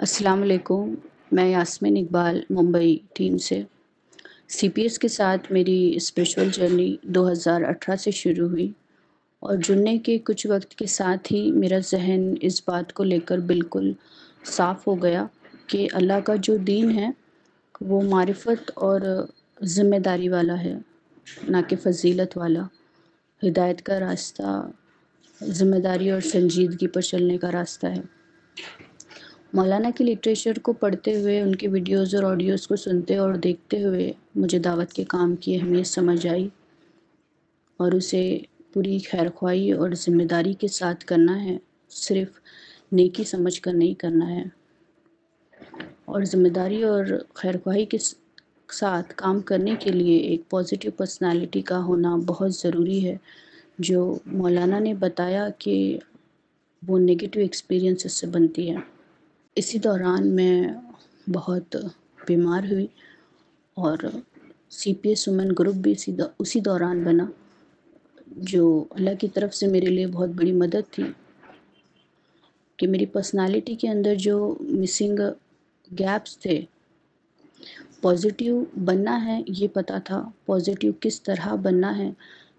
السلام علیکم، میں یاسمین اقبال، ممبئی ٹیم سے۔ سی پی ایس کے ساتھ میری اسپریچول جرنی دو ہزار اٹھارہ سے شروع ہوئی اور جڑنے کے کچھ وقت کے ساتھ ہی میرا ذہن اس بات کو لے کر بالکل صاف ہو گیا کہ اللہ کا جو دین ہے وہ معرفت اور ذمہ داری والا ہے، نہ کہ فضیلت والا۔ ہدایت کا راستہ، ذمہ داری اور سنجیدگی پر چلنے کا راستہ ہے۔ مولانا کی لٹریچر کو پڑھتے ہوئے، ان کی ویڈیوز اور آڈیوز کو سنتے اور دیکھتے ہوئے مجھے دعوت کے کام کی اہمیت سمجھ آئی اور اسے پوری خیر خواہی اور ذمہ داری کے ساتھ کرنا ہے۔ صرف نیکی سمجھ کر نہیں کرنا ہے۔ اور ذمہ داری اور خیر خواہی کے ساتھ کام کرنے کے لیے ایک پازیٹیو پرسنالٹی کا ہونا بہت ضروری ہے۔ جو مولانا نے بتایا کہ وہ نگیٹو ایکسپیرئنس سے بنتی ہے۔ اسی دوران میں بہت بیمار ہوئی اور C P S women group بھی اسی اسی دوران بنا، جو اللہ کی طرف سے میرے لیے بہت بڑی مدد تھی کہ میری پرسنالٹی کے اندر جو مسنگ گیپس تھے پازیٹیو بننا ہے یہ پتہ تھا پازیٹیو کس طرح بننا ہے،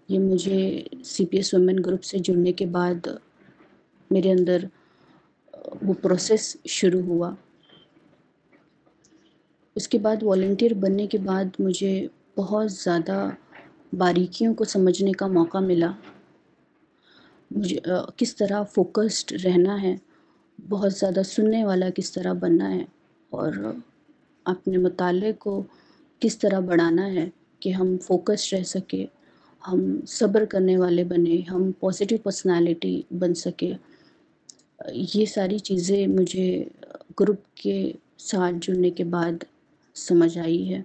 یہ مجھے C P S women group سے جڑنے کے بعد میرے اندر وہ پروسیس شروع ہوا۔ اس کے بعد والنٹیئر بننے کے بعد مجھے بہت زیادہ باریکیوں کو سمجھنے کا موقع ملا۔ مجھے کس طرح فوکسڈ رہنا ہے، بہت زیادہ سننے والا کس طرح بننا ہے، اور اپنے مطالعے کو کس طرح بڑھانا ہے کہ ہم فوکس رہ سکے، ہم صبر کرنے والے بنے، ہم پازیٹیو پرسنالٹی بن سکے۔ یہ ساری چیزیں مجھے گروپ کے ساتھ جڑنے کے بعد سمجھ آئی ہے۔